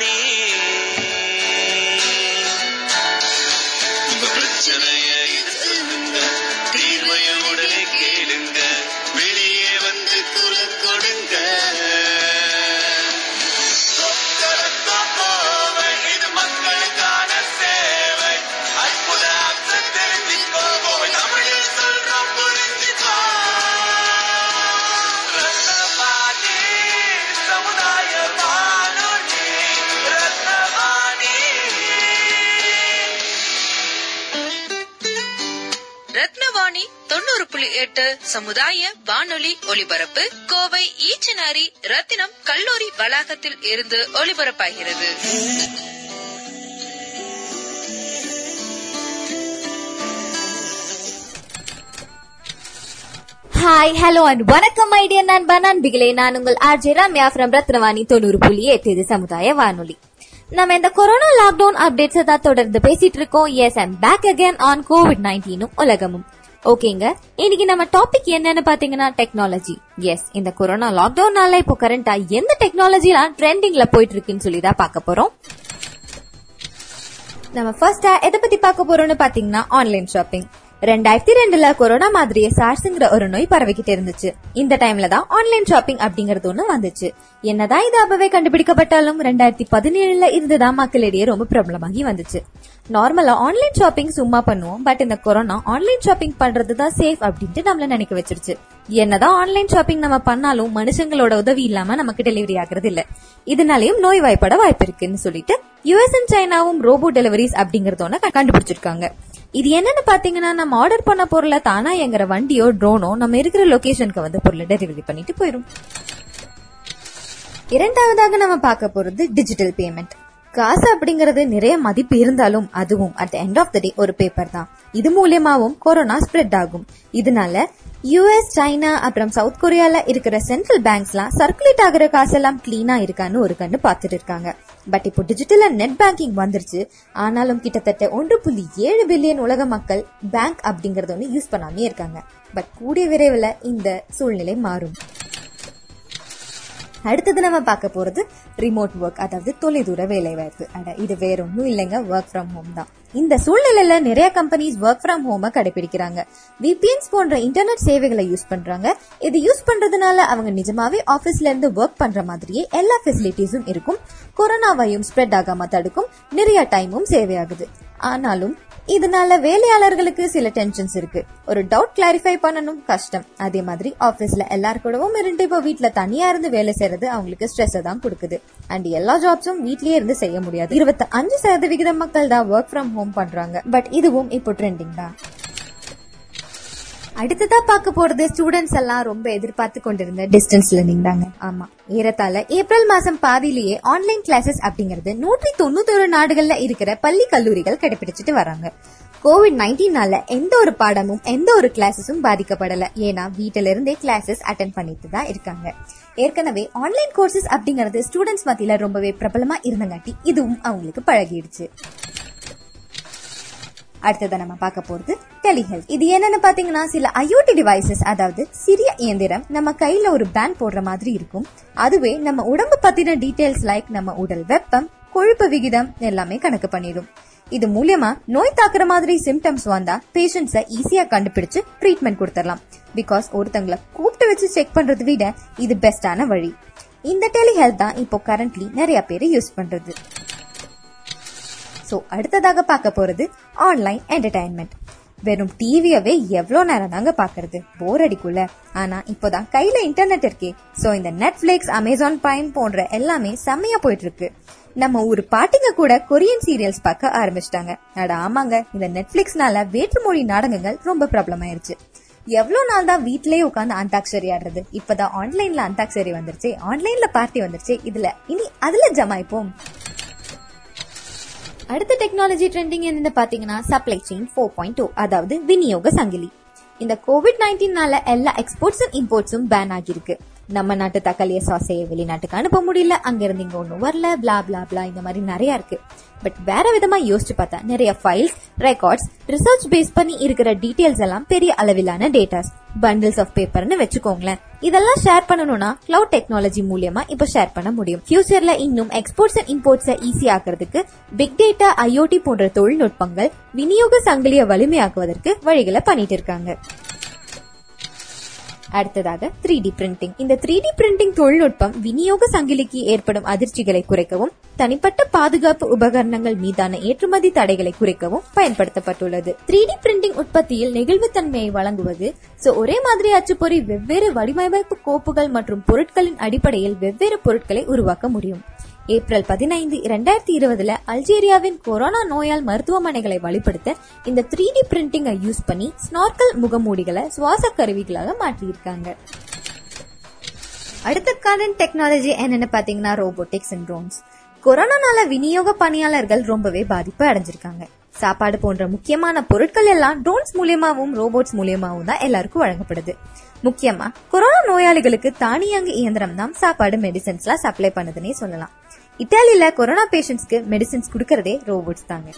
ரத்னவாணி சமுதாய வானொலி ஒலிபரப்பு கோவை ஈச்சனாரி ரத்தினம் கல்லூரி வளாகத்தில் இருந்து ஒலிபரப்பாகிறது. ஹாய் ஹலோ அண்ட் வணக்கம் ஐடியா நண்பா நண்பிகளே. நான் உங்கள் ஆர்ஜே ரம்யா ஃப்ரம் ரத்னவாணி தொண்ணூறு புள்ளி எட்டு சமுதாய வானொலி. நம்ம இந்த கொரோனா லாக்டவுன் அப்டேட்ஸ் தான் தொடர்ந்து பேசிட்டு இருக்கோம். Yes and back again on covid நைன்டீனும் உலகமும். ஓகேங்க. இன்னைக்கு நம்ம டாபிக் என்னன்னு பாத்தீங்கன்னா டெக்னாலஜி எஸ் இந்த கொரோனா லாக்டவுன்னால இப்போ கரண்டா எந்த டெக்னாலஜிலாம் ட்ரெண்டிங்ல போயிட்டு இருக்குன்னு சொல்லி தான் பார்க்க போறோம். நம்ம ஃபர்ஸ்டா எதை பத்தி பார்க்க போறோம்னு பாத்தீங்கன்னா ஆன்லைன் ஷாப்பிங் ரெண்டாயிரத்தி ரெண்டுல கொரோனா மாதிரியே சார்ஸ்ங்கிற ஒரு நோய் பரவிக்கிட்டு இருந்துச்சு. இந்த டைம்ல தான் ஆன்லைன் ஷாப்பிங் அப்படிங்கறது ஒண்ணு வந்துச்சு. என்னதான் இது அப்பவே கண்டுபிடிக்கப்பட்டாலும் ரெண்டாயிரத்தி பதினேழுல இருந்துதான் மக்களிடையே ரொம்ப பிரபலமாகி வந்துச்சு. நார்மலா ஆன்லைன் ஷாப்பிங் சும்மா பண்ணுவோம் பட் இந்த கொரோனா ஆன்லைன் ஷாப்பிங் பண்றது தான் சேஃப் அப்படின்ட்டு நம்மள நினைக்க வச்சிருச்சு. என்னதான் ஆன்லைன் ஷாப்பிங் நம்ம பண்ணாலும் மனுஷங்களோட உதவி இல்லாம நமக்கு டெலிவரி ஆகுறது இல்ல. இதனாலயும் நோய் வாய்ப்பட வாய்ப்பு இருக்குன்னு சொல்லிட்டு யுஎஸ் அண்ட் சைனாவும் ரோபோ டெலிவரிஸ் அப்படிங்கறது கண்டுபிடிச்சிருக்காங்க. இது என்னன்னு பாத்தீங்கன்னா நம்ம ஆர்டர் பண்ண பொருளை தானா எங்கிற வண்டியோ ட்ரோனோ நம்ம இருக்கிற லொகேஷனுக்கு வந்து பொருளை டெலிவரி பண்ணிட்டு போயிடும் இரண்டாவதாக நம்ம பார்க்க போறது டிஜிட்டல் பேமெண்ட் காசு அப்படிங்கறது நிறைய மதிப்பு இருந்தாலும் அதுவும் at end of the day ஒரு பேப்பர் தான். இது மூலியமாவும் கொரோனா ஸ்ப்ரெட் ஆகும். இதனால யுஎஸ் சைனா அப்புறம் சவுத் கொரியால இருக்கிற சென்ட்ரல் பேங்க்ஸ்லாம் சர்க்குலேட் ஆகிற காசெல்லாம் கிளீனா இருக்கான்னு ஒரு கண்ணு பார்த்துட்டு இருக்காங்க. பட் இப்போ டிஜிட்டல் அண்ட் நெட் பேங்கிங் வந்துருச்சு. ஆனாலும் கிட்டத்தட்ட ஒன்று புள்ளி ஏழு பில்லியன் உலக மக்கள் பேங்க் அப்படிங்கறத ஒன்று யூஸ் பண்ணாமே இருக்காங்க. பட் கூடிய விரைவில் இந்த சூழ்நிலை மாறும். அடுத்தது நம்ம பார்க்க போறது ரிமோட் ஒர்க் அதாவது தொலைதூர வேலை வாய்ப்பு அட இது வேற ஒன்றும் இல்லைங்க ஒர்க் ஃப்ரம் ஹோம் தான். இந்த சூழ்நிலையில நிறைய கம்பெனிஸ் ஒர்க் ஃப்ரம் ஹோம கடைபிடிக்கிறாங்க விபிஎன்ஸ் போன்ற இன்டர்நெட் சேவைகளை யூஸ் பண்றாங்க. இது யூஸ் பண்றதுனால அவங்க நிஜமாவே ஆபீஸ்ல இருந்து ஒர்க் பண்ற மாதிரியே எல்லா ஃபெசிலிட்டிஸும் இருக்கும். கொரோனாவையும் ஸ்ப்ரெட் ஆகாம தடுக்கும். நிறைய டைமும் சேவை ஆகுது ஆனாலும் இதனால வேலையாளர்களுக்கு சில டென்ஷன்ஸ் இருக்கு. ஒரு டவுட் கிளாரிஃபை பண்ணணும் கஷ்டம். அதே மாதிரி ஆபீஸ்ல எல்லார் கூடவும் இருந்து இப்போ வீட்டுல தனியா இருந்து வேலை செய்யறது அவங்களுக்கு ஸ்ட்ரெஸ் தான் கொடுக்குது. அண்ட் எல்லா ஜாப்ஸும் வீட்லயே இருந்து செய்ய முடியாது. இருபத்தி அஞ்சு சதவிகிதம் மக்கள் தான் ஒர்க் ஃப்ரம் ஹோம் பண்றாங்க. பட் இதுவும் இப்போ ட்ரெண்டிங் தான். அடுத்ததா பார்க்க போறது ஸ்டூடெண்ட்ஸ் எல்லாம் ரொம்ப எதிர்பார்த்து கொண்டிருந்த டிஸ்டன்ஸ் லேர்னிங் தாங்க. ஆமா. ஏறத்தால ஏப்ரல் மாசம் பாதியிலேயே ஆன்லைன் கிளாஸஸ் அப்படிங்கறது நூற்றி தொண்ணூத்தொரு நாடுகள்ல இருக்கிற பள்ளி கல்லூரிகள் கடைபிடிச்சிட்டு வராங்க. கோவிட் நைன்டீனால எந்த ஒரு பாடமும் எந்த ஒரு கிளாஸஸும் பாதிக்கப்படல. ஏன்னா வீட்டில இருந்தே கிளாஸஸ் அட்டன் பண்ணிட்டு தான் இருக்காங்க. ஏற்கனவே ஆன்லைன் கோர்சஸ் அப்படிங்கறது ஸ்டூடெண்ட்ஸ் மத்தியில ரொம்பவே பிரபலமா இருந்தங்காட்டி இதுவும் அவங்களுக்கு பழகிடுச்சு. அடுத்ததான் நம்ம பார்க்க போறது டெலிஹெல்த் இது என்னன்னு பாத்தீங்கன்னா சில ஐஓடி டிவைசஸ் அதாவது சிறிய இயந்திரம் நம்ம கையில ஒரு பேண்ட் போடுற மாதிரி இருக்கும். அதுவே நம்ம உடம்பு பத்தின டீடைல்ஸ் லைக் நம்ம உடல் வெப்பம் கொழுப்பு விகிதம் எல்லாமே கணக்கு பண்ணிடும். இது மூலியமா நோய் தாக்குற மாதிரி சிம்டம்ஸ் வந்தா பேஷண்ட்ஸ ஈஸியா கண்டுபிடிச்சு ட்ரீட்மெண்ட் கொடுத்துடலாம். பிகாஸ் ஒருத்தங்களை கூப்பிட்டு வச்சு செக் பண்றதை விட இது பெஸ்டான வழி. இந்த டெலிஹெல்த் தான் இப்போ கரண்ட்லி நிறைய பேர் யூஸ் பண்றது. சோ அடுத்ததாக பார்க்க போறது ஆன்லைன் என்டர்டைன்மெண்ட் வெறும் டிவியவே எவ்வளவு நேரம் தாங்க பாக்குறது போர் அடிக்குள்ள ஆனா இப்போதான் கையில இன்டர்நெட் இருக்கே. சோ இந்த நெட்ஃபிளிக்ஸ் அமேசான் பிரைம் போன்ற எல்லாமே செம்மையா போயிட்டு இருக்கு நம்ம ஊர் பாட்டிங்க கூட கொரியன் சீரியல்ஸ் பார்க்க ஆரம்பிச்சிட்டாங்க. அட ஆமாங்க. இந்த நெட்ஃபிளிக்ஸ்னால வேற்றுமொழி நாடகங்கள் ரொம்ப ப்ராப்ளம் ஆயிருச்சு. எவ்வளவு நாள் தான் வீட்லயே உட்காந்து அந்தாக்ஷரி ஆடுறது? இப்பதான் ஆன்லைன்ல அந்தாக்ஷரி வந்துருச்சு. ஆன்லைன்ல பார்ட்டி வந்துருச்சு. இதுல இனி அதுல ஜமாய்ப்போம். அடுத்த டெக்னாலஜி ட்ரெண்டிங் என்னன்னு பாத்தீங்கன்னா supply chain four point two அதாவது விநியோக சங்கிலி. இந்த கோவிட் நைன்டீன்னால எல்லா எக்ஸ்போர்ட்ஸும் இம்போர்ட்ஸும் பேன் ஆகியிருக்கு. நம்ம நாட்டு தக்காளிய சாசையை வெளிநாட்டுக்கு அனுப்ப முடியல அங்க இருந்து இங்க ஒண்ணும் வரல பிளா பிளா பிளா இந்த மாதிரி நிறைய இருக்கு. பட் வேற விதமா யோசிச்சு பார்த்தா நிறைய ஃபைல்ஸ் ரெக்கார்ட்ஸ் ரிசர்ச் பேஸ் பண்ணி இருக்கிற டீடைல்ஸ் எல்லாம் பெரிய அளவிலான டேட்டாஸ் பண்டில்ஸ் ஆஃப் பேப்பர்னு வச்சுக்கோங்களேன். இதெல்லாம் ஷேர் பண்ணணும்னா கிளவுட் டெக்னாலஜி மூலியமா இப்ப ஷேர் பண்ண முடியும். ஃபியூச்சர்ல இன்னும் எக்ஸ்போர்ட்ஸ் அண்ட் இம்போர்ட்ஸை ஈஸி ஆக்குறதுக்கு பிக் டேட்டா ஐஓடி போன்ற தொழில்நுட்பங்கள் விநியோக சங்கிலியை வலிமையாக்குவதற்கு வழிகளை பண்ணிட்டு இருக்காங்க. அடுத்ததாக த்ரீ டி பிரிண்டிங் இந்த த்ரீ டி பிரிண்டிங் தொழில்நுட்பம் விநியோக சங்கிலிக்கு ஏற்படும் அதிர்ச்சிகளை குறைக்கவும் தனிப்பட்ட பாதுகாப்பு உபகரணங்கள் மீதான ஏற்றுமதி தடைகளை குறைக்கவும் பயன்படுத்தப்பட்டுள்ளது. த்ரீ டி பிரிண்டிங் உற்பத்தியில் நெகிழ்வுத்தன்மையை வழங்குவது சோ ஒரே மாதிரி அச்சுப்பொறி வெவ்வேறு வடிவமைப்பு கோப்புகள் மற்றும் பொருட்களின் அடிப்படையில் வெவ்வேறு பொருட்களை உருவாக்க முடியும். ஏப்ரல் பதினைந்து இரண்டாயிரத்தி இருபதுல அல்ஜீரியாவின் கொரோனா நோயால் மருத்துவமனைகளை வலுப்படுத்த இந்த த்ரீ டி பிரிண்டிங்கை யூஸ் பண்ணி ஸ்னார்க்கல் முகமூடிகளை சுவாச கருவிகளாக மாற்றியிருக்காங்க. அடுத்த கார்டன் டெக்னாலஜி என்னன்னு பாத்தீங்கன்னா ரோபோட்டிக்ஸ் அண்ட் ட்ரோன்ஸ் கொரோனானால விநியோக பணியாளர்கள் ரொம்பவே பாதிப்பு அடைஞ்சிருக்காங்க. சாப்பாடு போன்ற முக்கியமான பொருட்கள் எல்லாம் ட்ரோன்ஸ் மூலியமாவும் ரோபோட்ஸ் மூலியமாவும் தான் எல்லாருக்கும் வழங்கப்படுது. முக்கியமா கொரோனா நோயாளிகளுக்கு தானியங்கு இயந்திரம் தான் சாப்பாடு மெடிசன்ஸ்லாம் சப்ளை பண்ணுதுன்னே சொல்லலாம். இத்தாலியில கொரோனா பேஷண்ட்ஸ்க்கு மெடிசின்ஸ் கொடுக்கறதே ரோபோட்ஸ் தாங்க.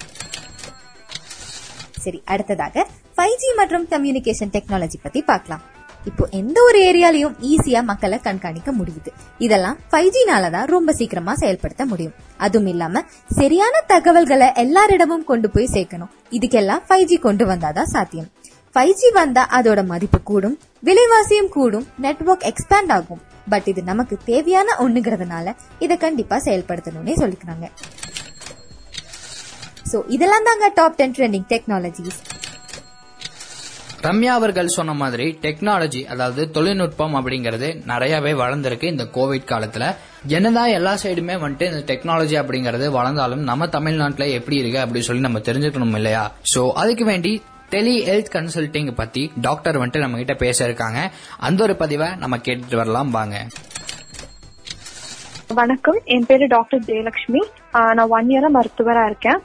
சரி அடுத்ததாக ஃபைவ் ஜி மற்றும் கம்யூனிகேஷன் டெக்னாலஜி பத்தி பார்க்கலாம். இப்போ எந்த ஒரு ஏரியாலையும் ஈஸியா மக்களை கண்காணிக்க முடியுது. இதெல்லாம் ஃபைவ் ஜினாலதான் ரொம்ப சீக்கிரமா செயல்படுத்த முடியும். அதுவும் இல்லாம சரியான தகவல்களை எல்லாரிடமும் கொண்டு போய் சேர்க்கணும். இதுக்கெல்லாம் ஃபைவ் ஜி கொண்டு வந்தாதான் சாத்தியம். ஃபைவ் ஜி வந்தா அதோட மதிப்பு கூடும் விலைவாசியும் கூடும் நெட்வொர்க் எக்ஸ்பேண்ட் ஆகும். பட் இது நமக்கு தேவையான ஒண்ணுங்கிறதுனால இதை கண்டிப்பா செயல்படுத்தணும்னே சொல்லிக்கிறாங்க. சோ இதெல்லாம் தாங்க top ten trending technologies Ramya அவர்கள் சொன்ன மாதிரி டெக்னாலஜி அதாவது தொழில்நுட்பம் அப்படிங்கறது நிறையவே வளர்ந்திருக்கு இந்த கோவிட் காலத்துல. என்னதான் எல்லா சைடுமே வந்துட்டு இந்த டெக்னாலஜி அப்படிங்கறது வளர்ந்தாலும் நம்ம தமிழ்நாட்டுல எப்படி இருக்கு அப்படி சொல்லி நம்ம தெரிஞ்சுக்கணும் இல்லையா? சோ அதுக்கு வேண்டி டெலி ஹெல்த் கன்சல்டிங் பத்தி டாக்டர் வந்துட்டு நம்ம கிட்ட பேச இருக்காங்க. அந்த ஒரு பதிவை நம்ம கேட்டுட்டு வரலாம் வாங்க. வணக்கம். என் பேரு டாக்டர் ஜெயலட்சுமி ஆஹ் நான் ஒன் இயரா மருத்துவரா இருக்கேன்.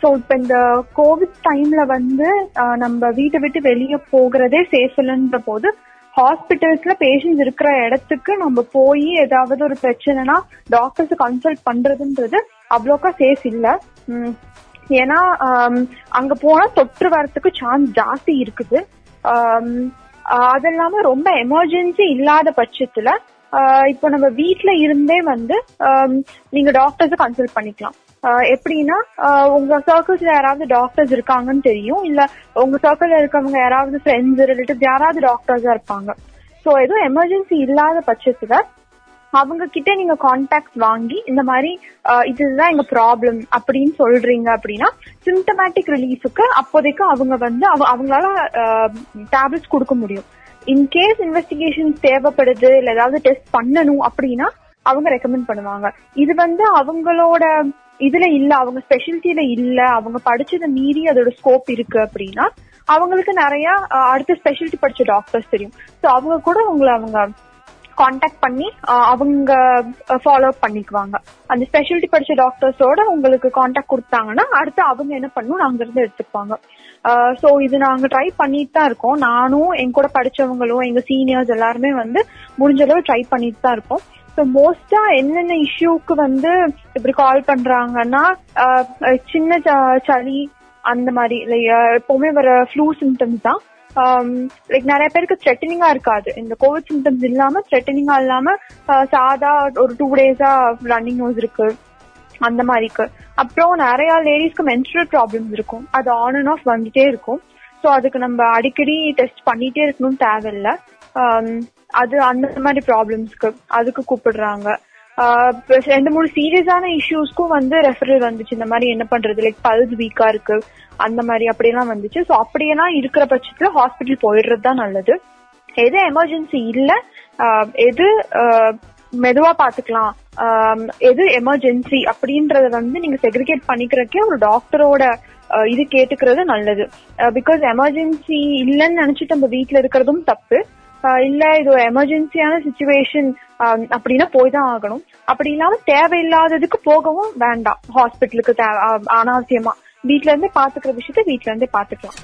ஸோ இப்போ இந்த கோவிட் டைம்ல வந்து நம்ம வீட்டை விட்டு வெளியே போகிறதே சேஃப் இல்லைன்ற போது ஹாஸ்பிட்டல்ஸ்ல பேஷண்ட்ஸ் இருக்கிற இடத்துக்கு நம்ம போய் ஏதாவது ஒரு பிரச்சனைனா டாக்டர்ஸ் கன்சல்ட் பண்றதுன்றது அவ்வளோக்கா சேஃப் இல்லை. ஏன்னா அங்க போனா தொற்று வரத்துக்கு சான்ஸ் ஜாஸ்தி இருக்குது. ஆஹ் அது இல்லாம ரொம்ப எமர்ஜென்சி இல்லாத பட்சத்துல ஆஹ் இப்போ நம்ம வீட்ல இருந்தே வந்து நீங்க டாக்டர்ஸ் கன்சல்ட் பண்ணிக்கலாம். ஆஹ் எப்படின்னா உங்க சர்க்கிள்ஸ்ல யாராவது டாக்டர்ஸ் இருக்காங்கன்னு தெரியும். இல்ல உங்க சர்க்கிள்ல இருக்கவங்க யாராவது ஃப்ரெண்ட்ஸ் ரிலேட்டிவ் யாராவது டாக்டர்ஸா இருப்பாங்க. ஸோ எதுவும் எமர்ஜென்சி இல்லாத பட்சத்துல அவங்க கிட்ட நீங்க கான்டாக்ட் வாங்கி இந்த மாதிரி ஆஹ் இதுதான் எங்க ப்ராப்ளம் அப்படின்னு சொல்றீங்க அப்படின்னா சிம்டமேட்டிக் ரிலீஃபுக்கு அப்போதைக்கு அவங்க வந்து அவ- அவங்களால டேப்லெட்ஸ் கொடுக்க முடியும். இன்கேஸ் இன்வெஸ்டிகேஷன் தேவைப்படுது இல்ல ஏதாவது டெஸ்ட் பண்ணணும் அப்படின்னா அவங்க ரெக்கமெண்ட் பண்ணுவாங்க. இது வந்து அவங்களோட இதுல இல்ல அவங்க ஸ்பெஷலிட்டியில இல்ல அவங்க படிச்சதை மீறி அதோட ஸ்கோப் இருக்கு அப்படின்னா அவங்களுக்கு நிறைய அடுத்த ஸ்பெஷலிட்டி படிச்ச டாக்டர்ஸ் தெரியும். சோ அவங்க கூட உங்களை அவங்க காண்டாக்ட் பண்ணி அவங்க ஃபாலோ அப் பண்ணிக்குவாங்க. அந்த ஸ்பெஷாலிட்டி படிச்ச டாக்டர்ஸோட உங்களுக்கு காண்டாக்ட் கொடுத்தாங்கன்னா அடுத்து அவங்க என்ன பண்ணணும் நாங்க இருந்து எடுத்துப்பாங்க. ஸோ இது நாங்க ட்ரை பண்ணிட்டு தான் இருக்கோம். நானும் என் கூட படிச்சவங்களும் எங்க சீனியர்ஸ் எல்லாருமே வந்து முடிஞ்ச அளவு ட்ரை பண்ணிட்டு தான் இருக்கோம். ஸோ மோஸ்டா என்னென்ன இஷ்யூக்கு வந்து இப்படி கால் பண்றாங்கன்னா சின்ன ச- சளி அந்த மாதிரி எப்பவுமே வர ஃப்ளூ சிம்டம்ஸ் தான். Um, லைக் நிறைய பேருக்கு த்ரெட்டனிங்கா இருக்காது. இந்த கோவிட் சிம்டம்ஸ் இல்லாம த்ரெட்டனிங்கா இல்லாம uh, சாதா ஒரு டூ டேஸா ரன்னிங் நோஸ் இருக்கு. அந்த மாதிரிக்கு அப்புறம் நிறைய லேடிஸ்க்கு மென்ஸ்ட்ரல் ப்ராப்ளம்ஸ் இருக்கும். அது ஆன் அண்ட் ஆஃப் வந்துட்டே இருக்கும். ஸோ அதுக்கு நம்ம அடிக்கடி டெஸ்ட் பண்ணிட்டே இருக்கணும்னு தேவையில்லை. Um, அது அந்த மாதிரி ப்ராப்ளம்ஸ்க்கு அதுக்கு கூப்பிடுறாங்க. ரெண்டு மூணு சீரியஸான இஷ்யூஸ்க்கும் வந்து ரெஃபரல் வந்துச்சு. இந்த மாதிரி என்ன பண்றது? லைக் பல்ஸ் வீக்கா இருக்கு. அந்த மாதிரி அப்படியெல்லாம் வந்துச்சு. ஸோ அப்படியெல்லாம் இருக்கிற பட்சத்துல ஹாஸ்பிட்டல் போயிடுறது தான் நல்லது. எது எமர்ஜென்சி இல்ல ஆஹ் எது ஆஹ் மெதுவா பாத்துக்கலாம். ஆஹ் எது எமர்ஜென்சி அப்படின்றத வந்து நீங்க செக்ரிகேட் பண்ணிக்கிறக்கே ஒரு டாக்டரோட இது கேட்டுக்கிறது நல்லது. பிகாஸ் எமர்ஜென்சி இல்லைன்னு நினைச்சிட்டு நம்ம வீட்டுல இருக்கிறதும் தப்பு. இல்ல இது ஒரு எமர்ஜென்சியான சுச்சுவேஷன் அப்படின்னா போய் தான் ஆகணும். அப்படி இல்லாம தேவையில்லாததுக்கு போகவும் வேண்டாம். ஹாஸ்பிட்டலுக்கு தேவை அனாவசியமா. வீட்ல இருந்தே பாத்துக்கிற விஷயத்த வீட்ல இருந்தே பாத்துக்கலாம்.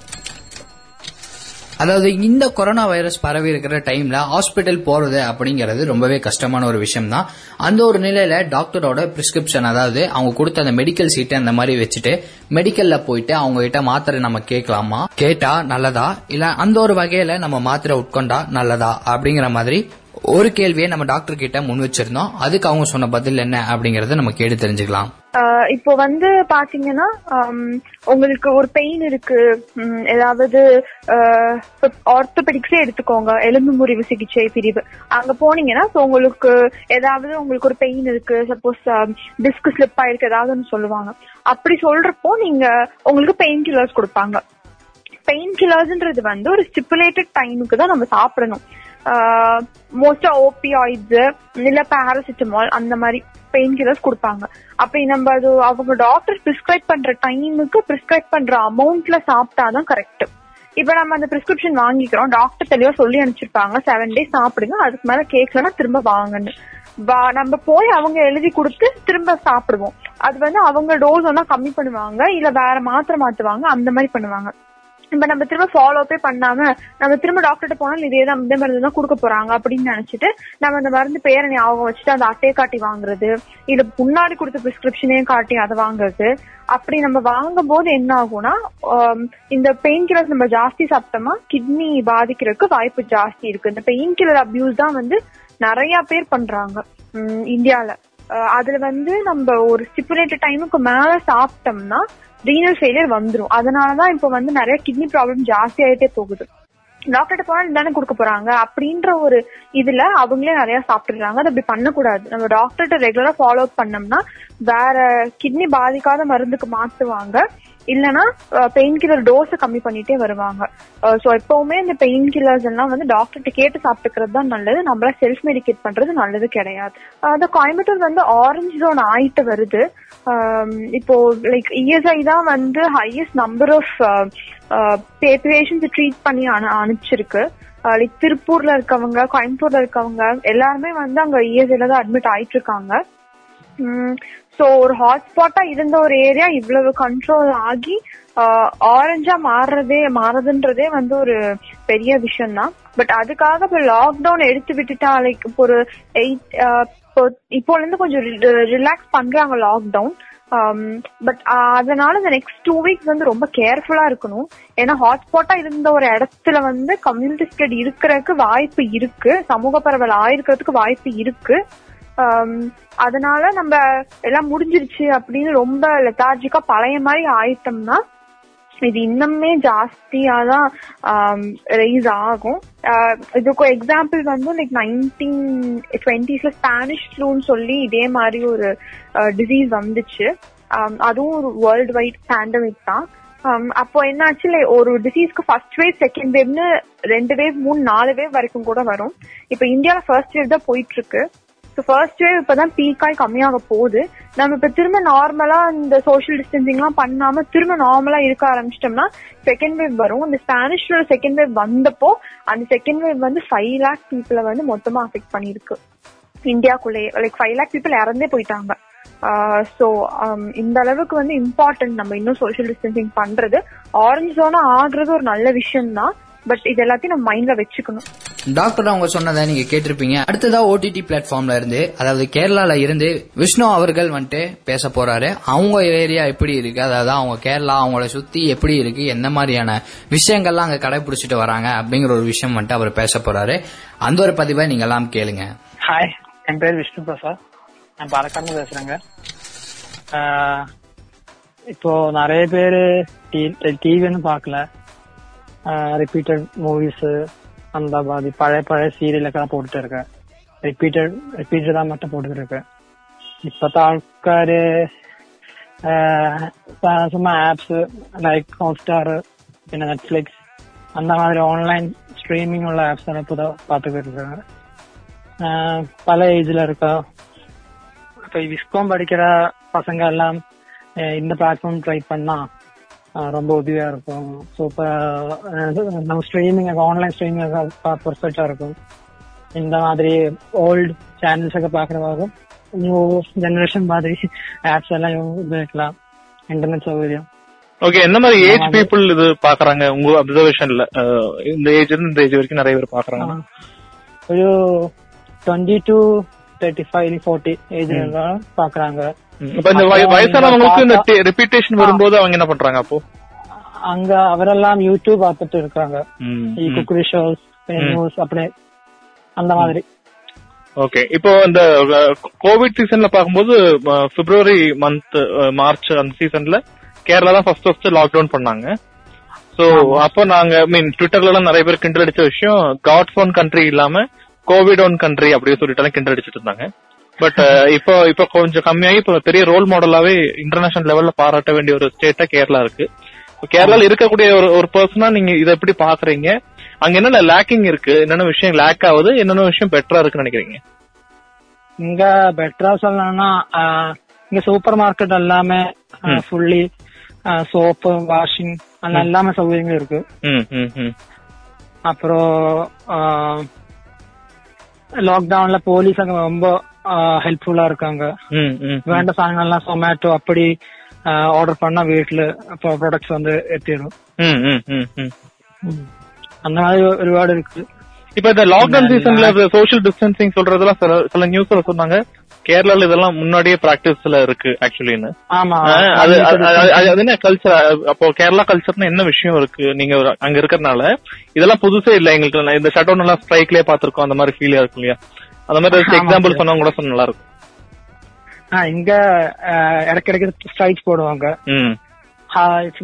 அதாவது இந்த கொரோனா வைரஸ் பரவி இருக்கிற டைம்ல ஹாஸ்பிட்டல் போறது அப்படிங்கிறது ரொம்பவே கஷ்டமான ஒரு விஷயம் தான் அந்த ஒரு நிலையில டாக்டரோட பிரிஸ்கிரிப்ஷன் அதாவது அவங்க கொடுத்த அந்த மெடிக்கல் சீட்டை அந்த மாதிரி வச்சுட்டு மெடிக்கல்ல போயிட்டு அவங்க கிட்ட மாத்திரை நம்ம கேட்கலாமா? கேட்டா நல்லதா? இல்ல அந்த ஒரு வகையில நம்ம மாத்திரை உட்கொண்டா நல்லதா? அப்படிங்கிற மாதிரி ஒரு கேள்வியை நம்ம டாக்டர் கிட்ட முன் வச்சிருந்தோம். அதுக்கு அவங்க சொன்ன பதில் என்ன அப்படிங்கறத நம்ம கேட்டு தெரிஞ்சுக்கலாம். இப்போ வந்து பாத்தீங்கன்னா உங்களுக்கு ஒரு பெயின் இருக்கு ஏதாவது ஆர்த்தோபெடிக்ஸே எடுத்துக்கோங்க எலும்பு முறிவு சிகிச்சை பிரிவு. அங்க போனீங்கன்னா உங்களுக்கு ஏதாவது உங்களுக்கு ஒரு பெயின் இருக்கு சப்போஸ் டிஸ்க் ஸ்லிப் ஆயிருக்கு ஏதாவது சொல்லுவாங்க. அப்படி சொல்றப்போ நீங்க உங்களுக்கு பெயின் கில்லர்ஸ் கொடுப்பாங்க. பெயின் கில்லர்ஸ்ன்றது வந்து ஒரு ஸ்டிப்புலேட்டட் டைமுக்கு தான் நம்ம சாப்பிடணும். மோஸ்டா ஓபியாய்ட்ஸ் இல்ல பாராசிட்டமால் அந்த மாதிரி. பெயின் கில்லர்ஸ் கொடுப்பாங்க. அப்படி நம்ம அது அவங்க டாக்டர் பிரிஸ்கிரைப் பண்ற டைமுக்கு பிரிஸ்கிரைப் பண்ற அமௌண்ட்ல சாப்பிட்டாதான் கரெக்ட் இப்ப நம்ம அந்த பிரிஸ்கிரிப்ஷன் வாங்கிக்கிறோம். டாக்டர் தெளிவா சொல்லி அனுப்பிச்சிருப்பாங்க. செவன் டேஸ் சாப்பிடுங்க. அதுக்கு மேல கேட்கலன்னா திரும்ப வாங்கன்னு வா- நம்ம போய் அவங்க எழுதி கொடுத்து திரும்ப சாப்பிடுவோம். அது வந்து அவங்க டோஸ் ஒன்னா கம்மி பண்ணுவாங்க. இல்ல வேற மாத்திரை மாத்துவாங்க. அந்த மாதிரி பண்ணுவாங்க. இப்ப நம்ம திரும்ப ஃபாலோ அப்பே பண்ணாம நம்ம திரும்ப டாக்டர்கிட்ட போனாலும் இதே தான் இந்த மருந்து தான் கொடுக்க போறாங்க அப்படின்னு நினைச்சிட்டு நம்ம அந்த மருந்து பேரை ஞாபகம் வச்சுட்டு அந்த அட்டையை காட்டி வாங்குறது இல்ல முன்னாடி கொடுத்த பிரிஸ்கிரிப்ஷனையும் காட்டி அதை வாங்குறது அப்படி நம்ம வாங்கும் போது என்ன ஆகும்னா இந்த பெயின் கில்லர்ஸ் நம்ம ஜாஸ்தி சாப்பிட்டோமா கிட்னி பாதிக்கிறதுக்கு வாய்ப்பு ஜாஸ்தி இருக்கு. இந்த பெயின் கில்லர் அபியூஸ் தான் வந்து நிறைய பேர் பண்றாங்க இந்தியால. அதுல வந்து நம்ம ஒரு ஸ்டிப்புலேட்டட் டைமுக்கு மேல சாப்பிட்டோம்னா ரீனல் ஃபெயிலியர் வந்துரும். அதனாலதான் இப்ப வந்து நிறைய கிட்னி ப்ராப்ளம் ஜாஸ்தி ஆயிட்டே போகுது. டாக்டர்கிட்ட போனா தானே கொடுக்க போறாங்க அப்படின்ற ஒரு இதுல அவங்களே நிறைய சாப்பிட்டுறாங்க அது அப்படி பண்ணக்கூடாது. நம்ம டாக்டர்கிட்ட ரெகுலரா ஃபாலோ அப் பண்ணோம்னா வேற கிட்னி பாதிக்காத மருந்துக்கு மாத்துவாங்க. இல்லனா பெயின் கில்லர் டோஸை கம்மி பண்ணிட்டே வருவாங்க. சோ எப்பவுமே இந்த பெயின் கில்லர்ஸ் எல்லாம் வந்து டாக்டர்கிட்ட கேட்டு சாப்பிட்டுக்கிறது தான் நல்லது. நம்மள செல்ஃப் மெடிகேட் பண்றது நல்லது கிடையாது. அந்த கோயம்புத்தூர் வந்து ஆரஞ்சு ஜோன் ஆயிட்டு வருது. இப்போ லைக் இஎஸ்ஐ தான் வந்து highest number of patients treat பண்ணி அனு அனுப்பிச்சிருக்கு. லைக் திருப்பூர்ல இருக்கவங்க கோயம்புத்தூர்ல இருக்கவங்க எல்லாருமே வந்து அங்க இஎஸ்ஐல தான் அட்மிட் ஆயிட்டு இருக்காங்க. சோ ஒரு ஹாட்ஸ்பாட்டா இருந்த ஒரு ஏரியா இவ்வளவு கண்ட்ரோல் ஆகி ஆரஞ்சா மாறுறதே மாறுதுன்றதே வந்து ஒரு பெரிய விஷயம் தான் பட் அதுக்காக இப்ப லாக்டவுன் எடுத்து விட்டுட்டா லைக் இப்போ ஒரு எயிட் இப்போல இருந்து கொஞ்சம் ரிலாக்ஸ் பண்றாங்க லாக்டவுன் பட் அதனால இந்த நெக்ஸ்ட் டூ வீக்ஸ் வந்து ரொம்ப கேர்ஃபுல்லா இருக்கணும். ஏன்னா ஹாட்ஸ்பாட்டா இருந்த ஒரு இடத்துல வந்து கம்யூனிட்டி ஸ்ப்ரெட் இருக்கிறதுக்கு வாய்ப்பு இருக்கு. சமூக பரவல் ஆயிருக்கிறதுக்கு வாய்ப்பு இருக்கு. அதனால நம்ம எல்லாம் முடிஞ்சிருச்சு அப்படின்னு ரொம்ப லெத்தார்ஜிக்கா பழைய மாதிரி ஆயிட்டோம்னா இது இன்னுமே ஜாஸ்தியா தான் ரைஸ் ஆகும். இதுக்கு எக்ஸாம்பிள் வந்து லைக் நைன்டீன் டுவெண்ட்டிஸ்ல ஸ்பானிஷ் ஃப்ளூன்னு சொல்லி இதே மாதிரி ஒரு டிசீஸ் வந்துச்சு. அதுவும் ஒரு வேர்ல்டு வைட் பேண்டமிக் தான் அப்போ என்னாச்சு லைக் ஒரு டிசீஸ்க்கு ஃபர்ஸ்ட் வேவ் செகண்ட் வேவ்னு ரெண்டு வேவ் மூணு நாலு வேவ் வரைக்கும் கூட வரும். இப்போ இந்தியாவில் ஃபர்ஸ்ட் வேவ் தான் போயிட்டு இருக்கு. ஸோ ஃபர்ஸ்ட் வேவ் இப்பதான் பீக் ஆகி கம்மியாக போகுது. நம்ம இப்ப திரும்ப நார்மலா இந்த சோஷியல் டிஸ்டன்சிங் எல்லாம் பண்ணாம திரும்ப நார்மலா இருக்க ஆரம்பிச்சிட்டோம்னா செகண்ட் வேவ் வரும். இந்த ஸ்பானிஷ்ல செகண்ட் வேவ் வந்தப்போ அந்த செகண்ட் வேவ் வந்து ஃபைவ் லேக் பீப்புளை வந்து மொத்தமா அஃபெக்ட் பண்ணிருக்கு இந்தியாக்குள்ளேயே லைக் ஃபைவ் லேக் பீப்புள் இறந்தே போயிட்டாங்க. ஸோ um, இந்த அளவுக்கு வந்து இம்பார்ட்டன்ட் நம்ம இன்னும் சோஷியல் டிஸ்டன்சிங் பண்றது. ஆரஞ்சு ஜோனா ஆகுறது ஒரு நல்ல விஷயம் தான் பட் இது எல்லாத்தையும் நம்ம மைண்ட்ல வச்சுக்கணும். டாக்டர் அவங்க சொன்னதை நீங்க கேட்டிருப்பீங்க. அடுத்ததா ஓடிடி பிளாட்ஃபார்ம்ல இருந்து அதாவது கேரளால இருந்து விஷ்ணு அவர்கள் வந்துட்டு பேச போறாரு. அவங்க ஏரியா எப்படி இருக்கு? அதாவது அவங்க கேரளா அவங்கள சுத்தி எப்படி இருக்கு? எந்த மாதிரியான விஷயங்கள்லாம் அங்க கடைபிடிச்சிட்டு வராங்க? அப்படிங்கிற ஒரு விஷயம் வந்துட்டு அவர் பேச போறாரு. அந்த ஒரு பதிவை நீங்க எல்லாம் கேளுங்க. ஹாய் என் பேர் விஷ்ணு பிரசாத். நான் பாலக்காடு பேசுறேங்க. இப்போ நிறைய பேர் டிவின்னு பார்க்கல. റിപ്പീറ്റഡ് മൂവീസ് അഹമ്മദാബാദ് പഴയ പഴയ സീരിയലൊക്കെ പോട്ടിട്ട് ഇറക്കുക റിപ്പീറ്റഡ് റിപ്പീറ്റ് ചെയ്താൽ മറ്റും പോട്ടിട്ട് ഇറക്കുക ഇപ്പത്തെ ആൾക്കാര് ആപ്സ് ലൈക് ഹോട്ട്സ്റ്റാർ പിന്നെ നെറ്റ്ഫ്ലിക്സ് അന്ന മാതിരി ഓൺലൈൻ സ്ട്രീമിംഗ് ഉള്ള ആപ്സ് ആണ് ഇപ്പൊ പാത്തുക്ക് ഇരിക്കുന്നത് പല ഏജിൽ இருக்கா இப்போ விஸ்காம் படிக்கிற பசங்க எல்லாம் இந்த பிளாட்ஃபார்ம் ட்ரை ரொம்ப உதவியா இருக்கும் ஸோ இப்போ நம்ம ஸ்ட்ரீமிங் ஆன்லைன் ஸ்ட்ரீமிங் பெர்ஃபெக்டா இருக்கும் இந்த மாதிரி ஓல்டு சேனல்ஸ் ഒക്കെ பார்க்கறவாகும் நியூ ஜெனரேஷன் மாதிரி ஆப்ஸ் எல்லாம் உபயோகிக்கலாம் ഇന്റർനെറ്റ് സൗകര്യം ஓகே என்ன மாதிரி ஏஜ் பீப்புள் இது பாக்குறாங்க உங்க அப்சர்வேஷன்ல இந்த ஏஜ் இருந்து இந்த ஏஜ் வரைக்கும் நிறைய பேர் பாக்குறாங்க ഒരു twenty two thirty five forty ஏஜ்ல பாக்குறாங்க. வயசானவங்களுக்கு இந்த ரெப்யூட்டேஷன் வரும்போது அவங்க என்ன பண்றாங்க அப்போ? அங்க அவரெல்லாம் யூடியூப் பார்த்துட்டு இருக்காங்க. குக்கரி ஷோஸ் நியூஸ் அப்படி அந்த மாதிரி. ஓகே. இப்போ இந்த கோவிட் சீசன்ல பாக்கும்போது பிப்ரவரி மந்த் மார்ச் அந்த சீசன்ல கேரளா தான் ஃபர்ஸ்ட் ஃபர்ஸ்ட் லாக்டவுன் பண்ணாங்க. சோ அப்போ நாங்க மீன் ட்விட்டர்ல எல்லாம் நிறைய பேர் கிண்டல் அடிச்ச விஷயம் காட் ஃபோன் கண்ட்ரி இல்லாம கோவிட் ஒன் கண்ட்ரி அப்படின்னு சொல்லிட்டு கிண்டல் அடிச்சிட்டு இருந்தாங்க. பட் இப்போ இப்போ கொஞ்சம் கம்மியாகி இப்போ பெரிய ரோல் மாடலாவே இன்டர்நேஷனல் லெவல்ல பாராட்ட வேண்டிய ஒரு ஸ்டேட்டா கேரளா இருக்கு. கேரளால இருக்கக்கூடிய ஒரு ஒரு பர்சனா நீங்க இதை எப்படி பாக்குறீங்க? அங்க என்னென்ன லேக்கிங் இருக்கு? என்னென்ன விஷயம் லேக் ஆகுது? என்னென்ன விஷயம் பெட்டரா இருக்குன்னு நினைக்கிறீங்க? இங்க பெட்டரா சொல்லணும்னா இங்க சூப்பர் மார்க்கெட் எல்லாமே ஃபுல்லி சோப்பு வாஷிங் அந்த எல்லாமே சௌகரியங்களும் இருக்கு. அப்புறம் லாக்டவுன்ல போலீஸ் அங்க ரொம்ப ஹெல்ப்ஃபுல்லா இருக்காங்க ம் ம் வேண்ட சாதனங்கள்லாம் சொமேட்டோ அப்படி ஆர்டர் பண்ணா வீட்டுல இப்போ ப்ராடக்ட்ஸ் வந்து எத்திடும் ம் ம் ம் ம் அந்த மாதிரி ഒരുപാട് இருக்கு இப்ப இந்த லாக்டவுன் சீசன்ல சோஷியல் டிஸ்டன்சிங் சொல்றதெல்லாம் சில சில நியூஸ்ல சொன்னாங்க கேரளால இதெல்லாம் முன்னாடியே பிராக்டிஸ்ல இருக்கு ஆக்சுவலின்னு அது என்ன கல்ச்சர் அப்போ கேரளா கல்ச்சர்னு என்ன விஷயம் இருக்கு? நீங்க அங்க இருக்கறனால இதெல்லாம் புதுசே இல்ல எங்களுக்கு. இந்த ஷட் டவுன் எல்லாம் ஸ்ட்ரைக்லயே பாத்திருக்கோம் அந்த மாதிரி ஃபீல் இருக்கும் இல்லையா? அந்த மாதிரி எக்ஸாம்பிள் சொன்னா கூட சொன்னா நல்லா இருக்கும் இங்க இடைக்கிடைக்கு ஸ்ட்ரைக் போடுவாங்க.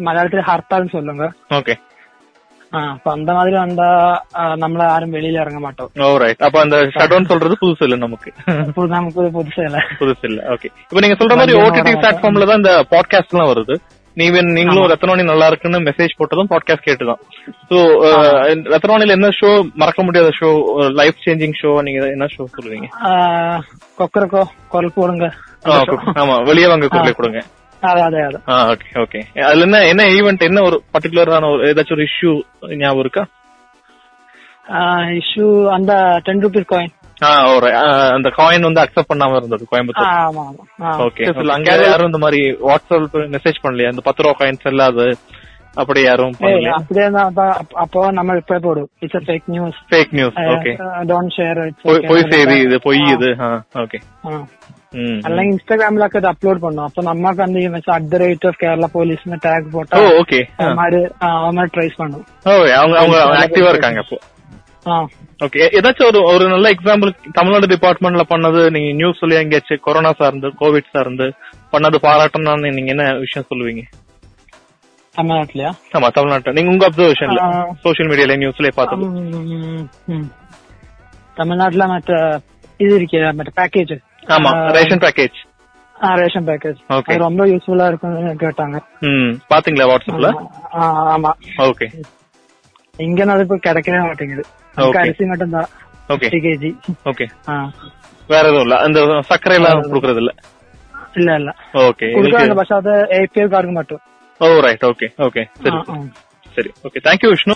மலையாளத்துல ஹர்த்தால்னு சொல்லுங்க. ஓகே. அப்ப அந்த மாதிரி வந்தா நம்மள யாரும் வெளியில இறங்க மாட்டோம் ஓ அப்ப அந்த ஷட் சொல்றது புதுசு இல்ல நமக்கு நமக்கு புதுசு இல்ல புதுசு இல்ல ஓகே இப்ப நீங்க சொல்ற மாதிரி ஓடிடி பிளாட்ஃபார்ம்ல தான் இந்த பாட்காஸ்ட் எல்லாம் வருது நீவன் நீங்களும் ரத்னவாணி நல்லா இருக்குன்னு மெசேஜ் போட்டதும் பாட்காஸ்ட் கேட்டுதான் சோ ரத்னவாணில என்ன ஷோ மறக்க முடியாத ஷோ லைஃப் சேஞ்சிங் ஷோ நீங்க என்ன ஷோ சொல்லுவீங்க கொக்கரக்கோ குரல் போடுங்க ஆமா வெளியே வாங்க குரலை கொடுங்க ஓகே ஓகே அதுல என்ன என்ன ஈவெண்ட் என்ன ஒரு பர்டிகுலரான ஒரு ஏதாச்சும் ஒரு இஷ்யூ ஞாபகம் இருக்கா இஷ்யூ அந்த டென் ருபீஸ் காயின் அந்த காயின் வந்து அக்செப்ட் பண்ணாம இருந்தது கோயம்புத்தூர். ஓகே அங்க யாரும் இந்த மாதிரி வாட்ஸ்அப் மெசேஜ் பண்ணலையா இந்த பத்து ரூபா காயின்ஸ் இல்லாது அப்படி யாரும் ஏய், பண்ணலையா அப்படியே தான் அப்ப- அப்ப- அப்போ நம்ம ரிப்ளை போடும் it's fake news fake news okay don't share பொய் செய்தி இது பொய் இது ஓகே ம் അല്ലെങ്കിൽ ഇൻസ്റ്റാഗ്രാമിലൊക്കെ ഇത് അപ്ലോഡ് പണ്ണും അപ്പൊ നമുക്ക് എന്ത് ചെയ്യും വെച്ചാൽ at the rate of Kerala പോലീസിന് ടാഗ് ஓ போட்டா ஓகே அவமாரி அவமாரி ட்ரைஸ் பண்ணும் ஓ அவங்க அவங்க ஆக்டிவா இருக்காங்க அப்போ ஆ ஓகே ஏதாச்சும் ஒரு ஒரு நல்ல எக்ஸாம்பிள் தமிழ்நாடு டிபார்ட்மெண்ட்ல பண்ணது நீங்க நியூஸ் சொல்லி எங்கேயாச்சும் கொரோனா சார்ந்து கோவிட் சார்ந்து பண்ணது பாராட்டணும்னு நீங்க என்ன விஷயம் சொல்லுவீங்க தமிழ்நாட்டுலயா? ஆமா தமிழ்நாட்டுல. நீங்க உங்க அப்சர்வேஷன்ல சோஷியல் மீடியால நியூஸ்ல பார்த்தது. தமிழ்நாட்டுல மற்ற இது இருக்கே மற்ற பேக்கேஜ் ஆமா ration package ration package okay ரொம்ப யூஸ்ஃபுல்லா இருக்கும்னு கேட்டாங்க. ம் பாத்தீங்களா வாட்ஸ்அப்ல? ஆமா ஓகே இங்க அது இப்ப கிடைக்கவே மாட்டேங்குது. அரிசி மட்டும் தான் ஓகே கேஜி ஓகே வேற எதுவும் இல்ல. அந்த சர்க்கரை எல்லாம் குடுக்கறது இல்ல. இல்ல இல்ல. ஓகே பஸ் ஏபிஎல் கார்டு மட்டும். ஓ ரைட் ஓகே ஓகே சரி. சரி. ஓகே தேங்க்யூ விஷ்ணு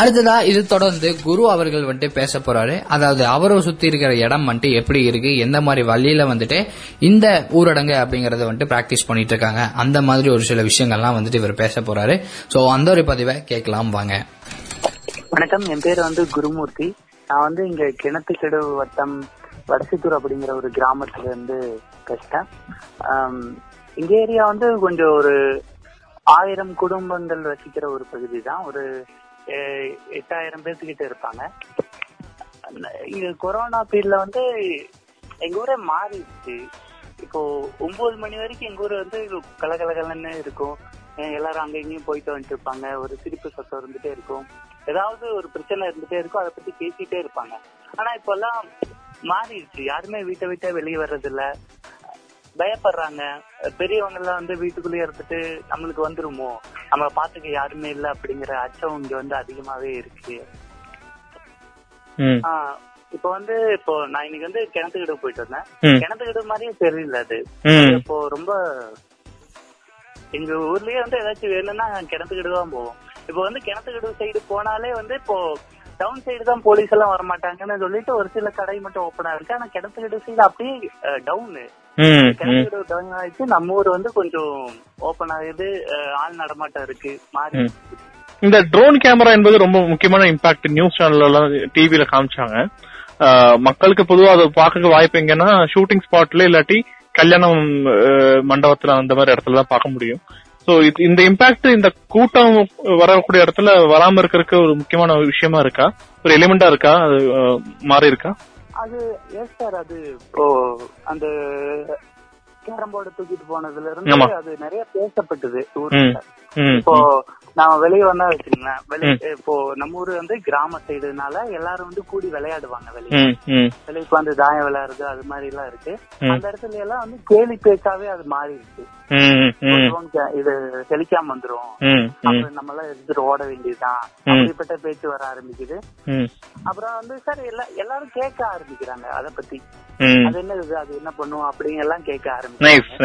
அடுத்ததா இது தொடர்ந்து குரு அவர்கள் வந்துட்டு பேச போறாரு. அதாவது அவரை சுத்தி இருக்கிற இடம் வந்துட்டு எப்படி இருக்கு? எந்த மாதிரி வழியில வந்துட்டு இந்த ஊரடங்கு அப்படிங்கறத வந்துட்டு பிராக்டிஸ் பண்ணிட்டு இருக்காங்க அந்த மாதிரி ஒரு சில விஷயங்கள்லாம் வந்துட்டு இவர் பேச போறாரு. சோ அந்த ஒரு பதிவை கேட்கலாம் வாங்க. வணக்கம். என் பேர் வந்து குருமூர்த்தி. நான் வந்து இங்க கிணத்துக்கெடு வட்டம் வடசித்தூர் அப்படிங்கிற ஒரு கிராமத்துல இருந்து பேசுறேன். எங்க ஏரியா வந்து கொஞ்சம் ஒரு ஆயிரம் குடும்பங்கள் வசிக்கிற ஒரு பகுதி தான் ஒரு எட்டாயிரம் பேர்த்துக்கிட்ட இருப்பாங்க. இங்க கொரோனா பீரியட்ல வந்து எங்க ஊரே மாறிடுச்சு. இப்போ ஒன்பது மணி வரைக்கும் எங்க ஊர் வந்து கலகலகலன்னு இருக்கும். அஹ் எல்லாரும் அங்க இங்கேயும் போயிட்டு வந்துட்டு இருப்பாங்க. ஒரு சிரிப்பு சத்தம் இருந்துட்டே இருக்கும். ஏதாவது ஒரு பிரச்சனை இருந்துட்டே இருக்கும். அதை பத்தி பேசிட்டே இருப்பாங்க. ஆனா இப்ப எல்லாம் மாறிடுச்சு. யாருமே வீட்டை விட்டே வெளியே வர்றது இல்ல பயப்படுறாங்க. பெரியவங்க எல்லாம் வந்து வீட்டுக்குள்ளேயே இருந்துட்டு நம்மளுக்கு வந்துருமோ? நம்மளை பாத்துக்க யாருமே இல்ல அப்படிங்கிற அச்சம் இங்க வந்து அதிகமாவே இருக்கு. இப்போ வந்து இப்போ நான் இன்னைக்கு வந்து கிணத்துக்கிட்ட போயிட்டு ம். கிணத்துக்கிட்ட மாதிரியே தெரியல அது. இப்போ ரொம்ப எங்க ஊர்லயே வந்து ஏதாச்சும் வேணும்னா கிணத்துக்கிட்டு தான் போவோம். இப்போ வந்து கிணத்துக்கிட்டு சைடு போனாலே வந்து இப்போ டவுன் சைடு தான் போலீஸ் எல்லாம் வரமாட்டாங்கன்னு சொல்லிட்டு ஒரு சில கடை மட்டும் ஓப்பனா இருக்கு. ஆனா கிணத்துக்கிட்டு சைடு அப்படியே டவுனு தொடங்க ஆயிடுச்சு நம்ம ஊர் வந்து கொஞ்சம் ஓபன் ஆகுது. ஆள் நடமாட்டம் இருக்கு. மாறி. இந்த ட்ரோன் கேமரா என்பது ரொம்ப முக்கியமான இம்பாக்ட் நியூஸ் சேனல்ல எல்லாம் டிவில காமிச்சாங்க. மக்களுக்கு பொதுவா அதை பார்க்க வாய்ப்பு எங்கன்னா ஷூட்டிங் ஸ்பாட்ல இல்லாட்டி கல்யாணம் மண்டபத்துல அந்த மாதிரி இடத்துல தான் பார்க்க முடியும். சோ இந்த இம்பாக்ட் இந்த கூட்டம் வரக்கூடிய இடத்துல வராம இருக்கிறதுக்கு ஒரு முக்கியமான விஷயமா இருக்கா? ஒரு எலிமெண்டா இருக்கா? அது மாறி இருக்கா அது எஸ் சார் அது இப்போ அந்த கேரம் போர்டு தூக்கிட்டு போனதுல. இருந்து அது நிறைய பேசப்பட்டது இப்போ நாம வெளிய வந்தா வச்சுக்கோங்களேன். வெளிய. இப்போ நம்ம ஊரு வந்து கிராம சைடுனால எல்லாரும் வந்து கூடி விளையாடுவாங்க வெளிய. வெளிய உட்காந்து தாயம் விளையாடுறது அது மாதிரி எல்லாம் இருக்கு. அந்த இடத்துல எல்லாம் வந்து கேலி பேச்சாவே அது மாறி இருக்கு இது ஹெலிகாம் வந்துரும். அப்புறம் நம்ம எல்லாம் எடுத்துட்டு ஓட வேண்டியதுதான். அப்படிப்பட்ட பேச்சு வர ஆரம்பிக்குது. அப்புறம் வந்து சார் எல்லா எல்லாரும் கேட்க ஆரம்பிக்கிறாங்க அத பத்தி. அது என்ன இது? அது என்ன பண்ணும்? அப்படிங்க எல்லாம் கேட்க ஆரம்பிக்கிறாங்க.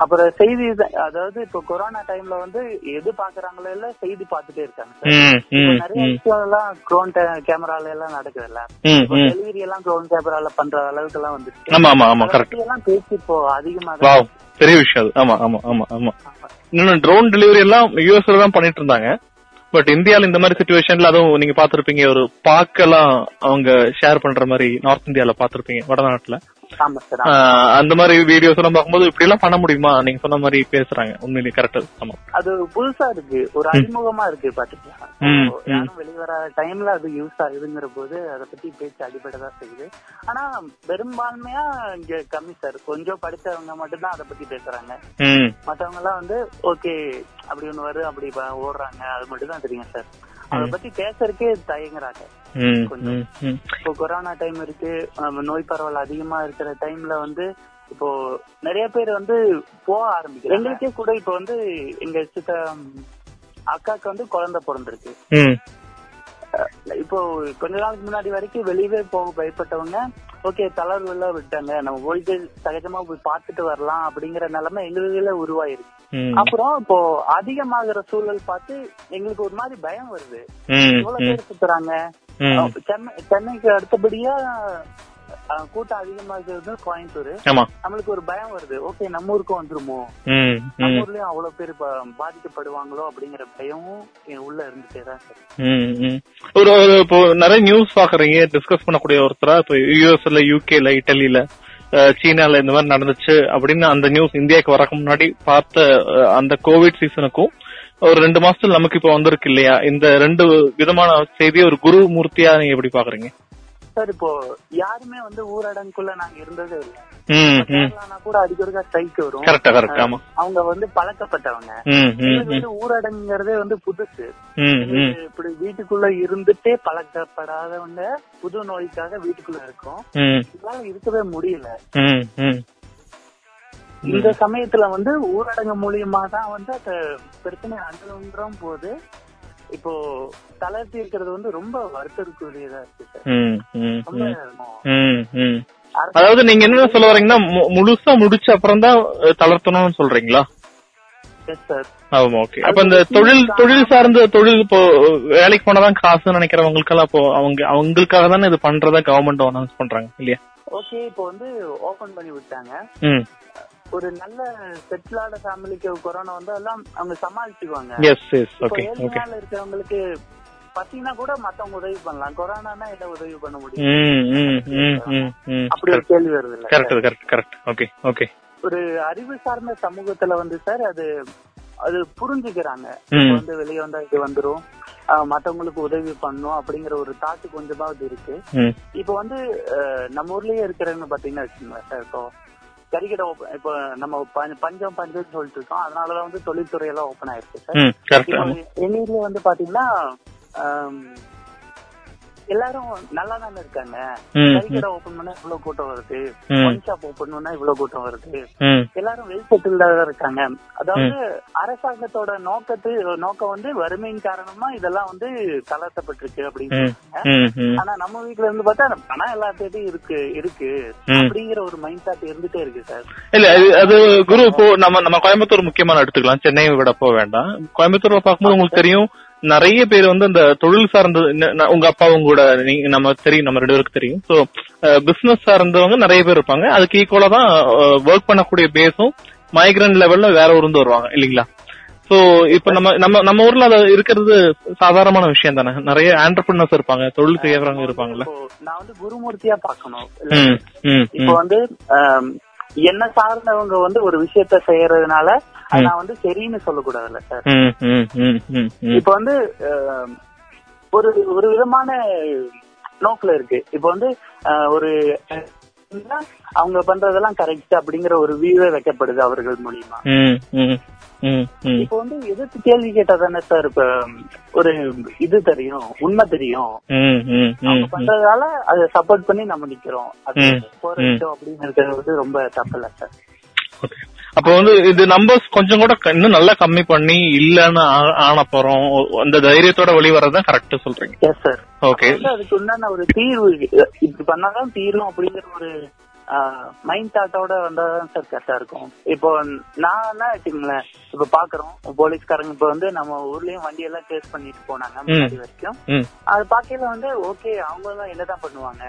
அப்புறம் செய்தி அதாவது இப்போ கொரோனா டைம்ல வந்து எது பாக்குறாங்களோ இல்ல செய்தி பார்த்துட்டே இருக்காங்க நிறைய விஷயம் எல்லாம் க்ரோன் கேமரால எல்லாம் இப்போ ம். டெலிவரி எல்லாம் க்ரோன் கேமரால பண்ற அளவுக்கு எல்லாம் வந்துருக்கு ஆமா ஆமா ஆமா கரெக்ட் எல்லாம் பேச்சு இப்போ அதிகமாக வாவ் பெரிய விஷயம் அது. ஆமா ஆமா ஆமா ஆமா. இன்னொன்னு ட்ரோன் டெலிவரி எல்லாம் யூஎஸ்ல தான் பண்ணிட்டு இருந்தாங்க. பட் இந்தியால இந்த மாதிரி சுச்சுவேஷன்ல அதுவும் நீங்க பாத்திருப்பீங்க ஒரு பாக்கெல்லாம் அவங்க ஷேர் பண்ற மாதிரி நார்த் இந்தியால பாத்திருப்பீங்க வடநாட்டுல. அந்த மாதிரி வீடியோஸ் எல்லாம் பார்க்கும்போது இப்படி எல்லாம் பண்ண முடியுமா? நீங்க சொன்ன மாதிரி பேசுறாங்க. உண்மையிலேயே கரெக்ட் ஆமா அது புதுசா இருக்கு. ஒரு அறிமுகமா இருக்கு பாத்துக்கலாம் யாரும் வெளிவர டைம்ல அது யூஸ் ஆகுதுங்கிற போது அதை பத்தி பேச்சு அடிபடதான் செய்யுது. ஆனா பெரும்பான்மையா இங்க கம்மி சார் கொஞ்சம் படிச்சவங்க மட்டும்தான் அதை பத்தி பேசுறாங்க. மத்தவங்க எல்லாம் வந்து ஓகே அப்படி ஒண்ணு வருது அப்படி ஓடுறாங்க. அது மட்டும் தான் தெரியும் சார் அத பத்தி பேசுறதுக்கே தயங்குறாங்க. கொஞ்சம். இப்போ கொரோனா டைம் இருக்கு. நோய் பரவல் அதிகமா இருக்கிற டைம்ல வந்து இப்போ நிறைய பேர் வந்து போக ஆரம்பிக்கிறாங்க. எங்களுக்கே கூட இப்போ வந்து எங்க சித்த அக்காக்கு வந்து குழந்தை பிறந்திருக்கு. இப்போ கொஞ்ச நாளுக்கு முன்னாடி வரைக்கும் வெளியவே போக பயப்பட்டவங்க ஓகே தளர்வு எல்லாம் விட்டாங்க. நம்ம போயிட்டு சகஜமா போய் பார்த்துட்டு வரலாம் அப்படிங்கிற நிலைமை எங்களுக்குள்ள உருவாயிருக்கு. அப்புறம் இப்போ அதிகமாகிற சூழல் பார்த்து எங்களுக்கு ஒரு மாதிரி பயம் வருது. ம் பேர் சுத்துறாங்க. சென்னை சென்னைக்கு அடுத்தபடியா கூட்டம் அதிகமாகிறது கோயம்புத்தூர். ஆமா. நம்மளுக்கு ஒரு பயம் வருது. ஓகே நம்ம ஊருக்கும் வந்துருமோ? நம்ம ஊர்லயும் அவ்வளவு பேர் பாதிக்கப்படுவாங்களோ அப்படிங்கிற பயமும் என் உள்ள இருந்துட்டே தான். ஒரு இப்போ நிறைய நியூஸ் பாக்குறீங்க. டிஸ்கஸ் பண்ணக்கூடிய ஒருத்தரா இப்போ யூஎஸ்ல யூகேல இட்டலில சீனால இந்த மாதிரி நடந்துச்சு அப்படின்னு அந்த நியூஸ் இந்தியாவுக்கு வரக்கு முன்னாடி பார்த்த அந்த கோவிட் சீசனுக்கும் ஒரு ரெண்டு மாசத்துல நமக்கு இப்போ வந்திருக்கு இல்லையா? இந்த ரெண்டு விதமான செய்தியை ஒரு குரு மூர்த்தியா நீங்க எப்படி பாக்குறீங்க? சார் இப்போ யாருமே வந்து ஊரடங்குக்குள்ள நாங்க இருந்ததே இல்லை. கூட அடிக்கடிக்கா ஸ்ட்ரைக் வரும். அவங்க வந்து பழக்கப்பட்டவங்க. வந்து ஊரடங்குங்கிறதே வந்து புதுசு. இப்படி வீட்டுக்குள்ள இருந்துட்டே பழக்கப்படாதவங்க புது நோய்க்காக வீட்டுக்குள்ள இருக்கோம். ம். இதனால இருக்கவே முடியல. இந்த சமயத்துல வந்து ஊரடங்கு மூலியமா தான் வந்து அந்த பிரச்சனை அணுகுன்றோம் போது இப்போ தளர்த்தி இருக்கிறது வந்து ரொம்ப வருத்தத்துக்குரியதா இருக்கு சார். அதாவது நீங்க என்ன சொல்ல வரீங்கன்னா முழுசா முடிச்ச அப்புறம் தான் தளர்த்தணும்னு சொல்றீங்களா. ஆமா ஓகே அப்ப இந்த தொழில் தொழில் சார்ந்த தொழில் இப்போ வேலைக்கு போனாதான் காசுன்னு நினைக்கிறவங்களுக்கெல்லாம் இப்போ அவங்க அவங்களுக்காக தானே இது பண்றதா கவர்மெண்ட் அனௌன்ஸ் பண்றாங்க இல்லையா? ஓகே இப்போ வந்து ஓபன் பண்ணி விட்டாங்க. ஒரு நல்ல செட்டிலான ஃபேமிலிக்கு கொரோனா வந்து எல்லாம் அவங்க சமாளிச்சுக்குவாங்க. ஏழ்மையால இருக்கிறவங்களுக்கு பாத்தீங்கன்னா கூட மத்தவங்க உதவி பண்ணலாம். கொரோனானா என்ன உதவி பண்ண முடியும்? அப்படி ஒரு கேள்வி வருது இல்ல correct correct correct okay okay ஒரு அறிவு சார்ந்த சமூகத்துல வந்து சார் அது அது புரிஞ்சுக்கிறாங்க. வந்து வெளியே வந்தா இது வந்துரும். மத்தவங்களுக்கு உதவி பண்ணும் அப்படிங்கிற ஒரு தாட்டு கொஞ்சமாவது இருக்கு. இப்ப வந்து நம்ம ஊர்லயே இருக்கிறவங்க பாத்தீங்கன்னா வச்சுக்கோங்களேன் சார் இப்போ கறிக்கடை இப்போ நம்ம பஞ்ச- பஞ்சம் பஞ்சம் சொல்லிட்டு இருக்கோம். அதனாலதான் வந்து தொழில்துறை எல்லாம் ஓபன் ஆயிருக்கு சார். எங்க ஏரியா வந்து பாத்தீங்கன்னா எல்லாரும் நல்லா தானே இருக்காங்க கறிக்கடை ஓபன் பண்ணா இவ்வளவு கூட்டம் வருது. ஒன் ஷாப் ஓபன் பண்ணா இவ்வளவு கூட்டம் வருது. எல்லாரும் வெல் செட்டில்டா தான் இருக்காங்க. அதாவது அரசாங்கத்தோட நோக்கத்து நோக்கம் வந்து வறுமையின் காரணமா இதெல்லாம் வந்து தளர்த்தப்பட்டிருக்கு அப்படின்னு ஆனா நம்ம வீட்ல இருந்து பார்த்தா பணம் எல்லாத்தையும் இருக்கு இருக்கு. அப்படிங்கிற ஒரு மைண்ட் தாட் இருந்துட்டே இருக்கு சார் இல்ல அது அது குரு இப்போ நம்ம நம்ம கோயம்புத்தூர் முக்கியமான எடுத்துக்கலாம். சென்னையை விட போக வேண்டாம். கோயம்புத்தூர்ல பார்க்கும்போது உங்களுக்கு தெரியும் நிறைய பேர் வந்து அந்த தொழில் சார்ந்த உங்க அப்பா உங்க கூட நீங்க நம்ம தெரியும் நம்ம ரெண்டு பேருக்கு தெரியும். சோ பிசினஸ் சார்ந்தவங்க நிறைய பேர் இருப்பாங்க. அதுக்கு ஈக்குவலா தான் ஒர்க் பண்ணக்கூடிய பேஸும் மைக்ரண்ட் லெவல்ல வேற ஊர்ல இருந்து வருவாங்க இல்லீங்களா? சோ இப்ப நம்ம நம்ம நம்ம ஊர்ல அது இருக்கிறது சாதாரணமான விஷயம் தானே. நிறைய ஆண்டர்பிரினர்ஸ் இருப்பாங்க தொழில் செய்யறவங்க இருப்பாங்கல்ல. நான் வந்து குருமூர்த்தியா பார்க்கணும். ம் ம் இப்போ வந்து என்ன சார்ந்தவங்க வந்து ஒரு விஷயத்த செய்யறதுனால நான் வந்து சரின்னு சொல்லக்கூடாதுல்ல சார். இப்ப வந்து ஒரு ஒரு விதமான நோக்குல இருக்கு. இப்ப வந்து ஆ, ஒரு அவங்க பண்றதெல்லாம் கரெக்ட் அப்படிங்கிற ஒரு வியூவே வைக்கப்படுது அவர்கள் மூலியமா. இப்ப வந்து எதிர்த்து கேள்வி கேட்டா தானே சார் இப்ப ஒரு இது தெரியும் உண்மை தெரியும். அவங்க பண்றதால அதை சப்போர்ட் பண்ணி நம்ம நிக்கிறோம். அது ம். போராட்டம் அப்படின்னு இருக்கிறது வந்து ரொம்ப தப்பு இல்ல சார் அப்ப வந்து இது நம்பர்ஸ் கொஞ்சம் கூட இன்னும் நல்லா கம்மி பண்ணி இல்லன்னு ஆ- ஆன போறோம் அந்த தைரியத்தோட வெளிவரதான் கரெக்ட் சொல்றீங்க. எஸ் சார் ஓகே அதுக்கு உண்டான ஒரு தீர்வு இப்படி பண்ணாதான் தீரும் அப்படிங்கிற ஒரு மைண்ட் தாட்டோட வந்தாதான் சார் கரெக்டா இருக்கும். இப்போ நான் என்ன வச்சுக்கோங்களேன் இப்ப பாக்குறோம். போலீஸ்காரங்க இப்ப வந்து நம்ம ஊர்லயும் வண்டி எல்லாம் டேஸ்ட் பண்ணிட்டு போனாங்க முன்னாடி வரைக்கும். அது பாக்கையில வந்து ஓகே அவங்க எல்லாம் என்னதான் பண்ணுவாங்க?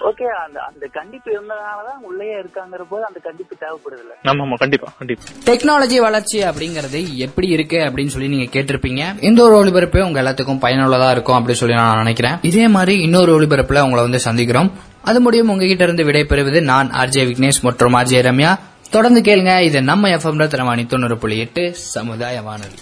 ஓகே அந்த அந்த கண்டிப்பு இருந்ததுனாலதான் உள்ளேயே இருக்காங்கிற போது அந்த கண்டிப்பு தேவைப்படுது இல்ல ஆமா ஆமா கண்டிப்பா கண்டிப்பா. டெக்னாலஜி வளர்ச்சி அப்படிங்கறது எப்படி இருக்கு அப்படின்னு சொல்லி நீங்க கேட்டிருப்பீங்க. இந்த ஒரு ஒளிபரப்பு உங்க எல்லாத்துக்கும் பயனுள்ளதா இருக்கும் அப்படின்னு சொல்லி நான் நினைக்கிறேன். இதே மாதிரி இன்னொரு ஒளிபரப்புல உங்களை வந்து சந்திக்கிறோம். அது முடியும் உங்ககிட்ட இருந்து விடைபெறுவது நான் ஆர்ஜே விக்னேஷ் மற்றும் ஆர்ஜே ரம்யா. தொடர்ந்து கேளுங்க. இது நம்ம எஃப்எம் தினவாணி தொண்ணூறு புள்ளி எட்டு சமுதாய வானொலி.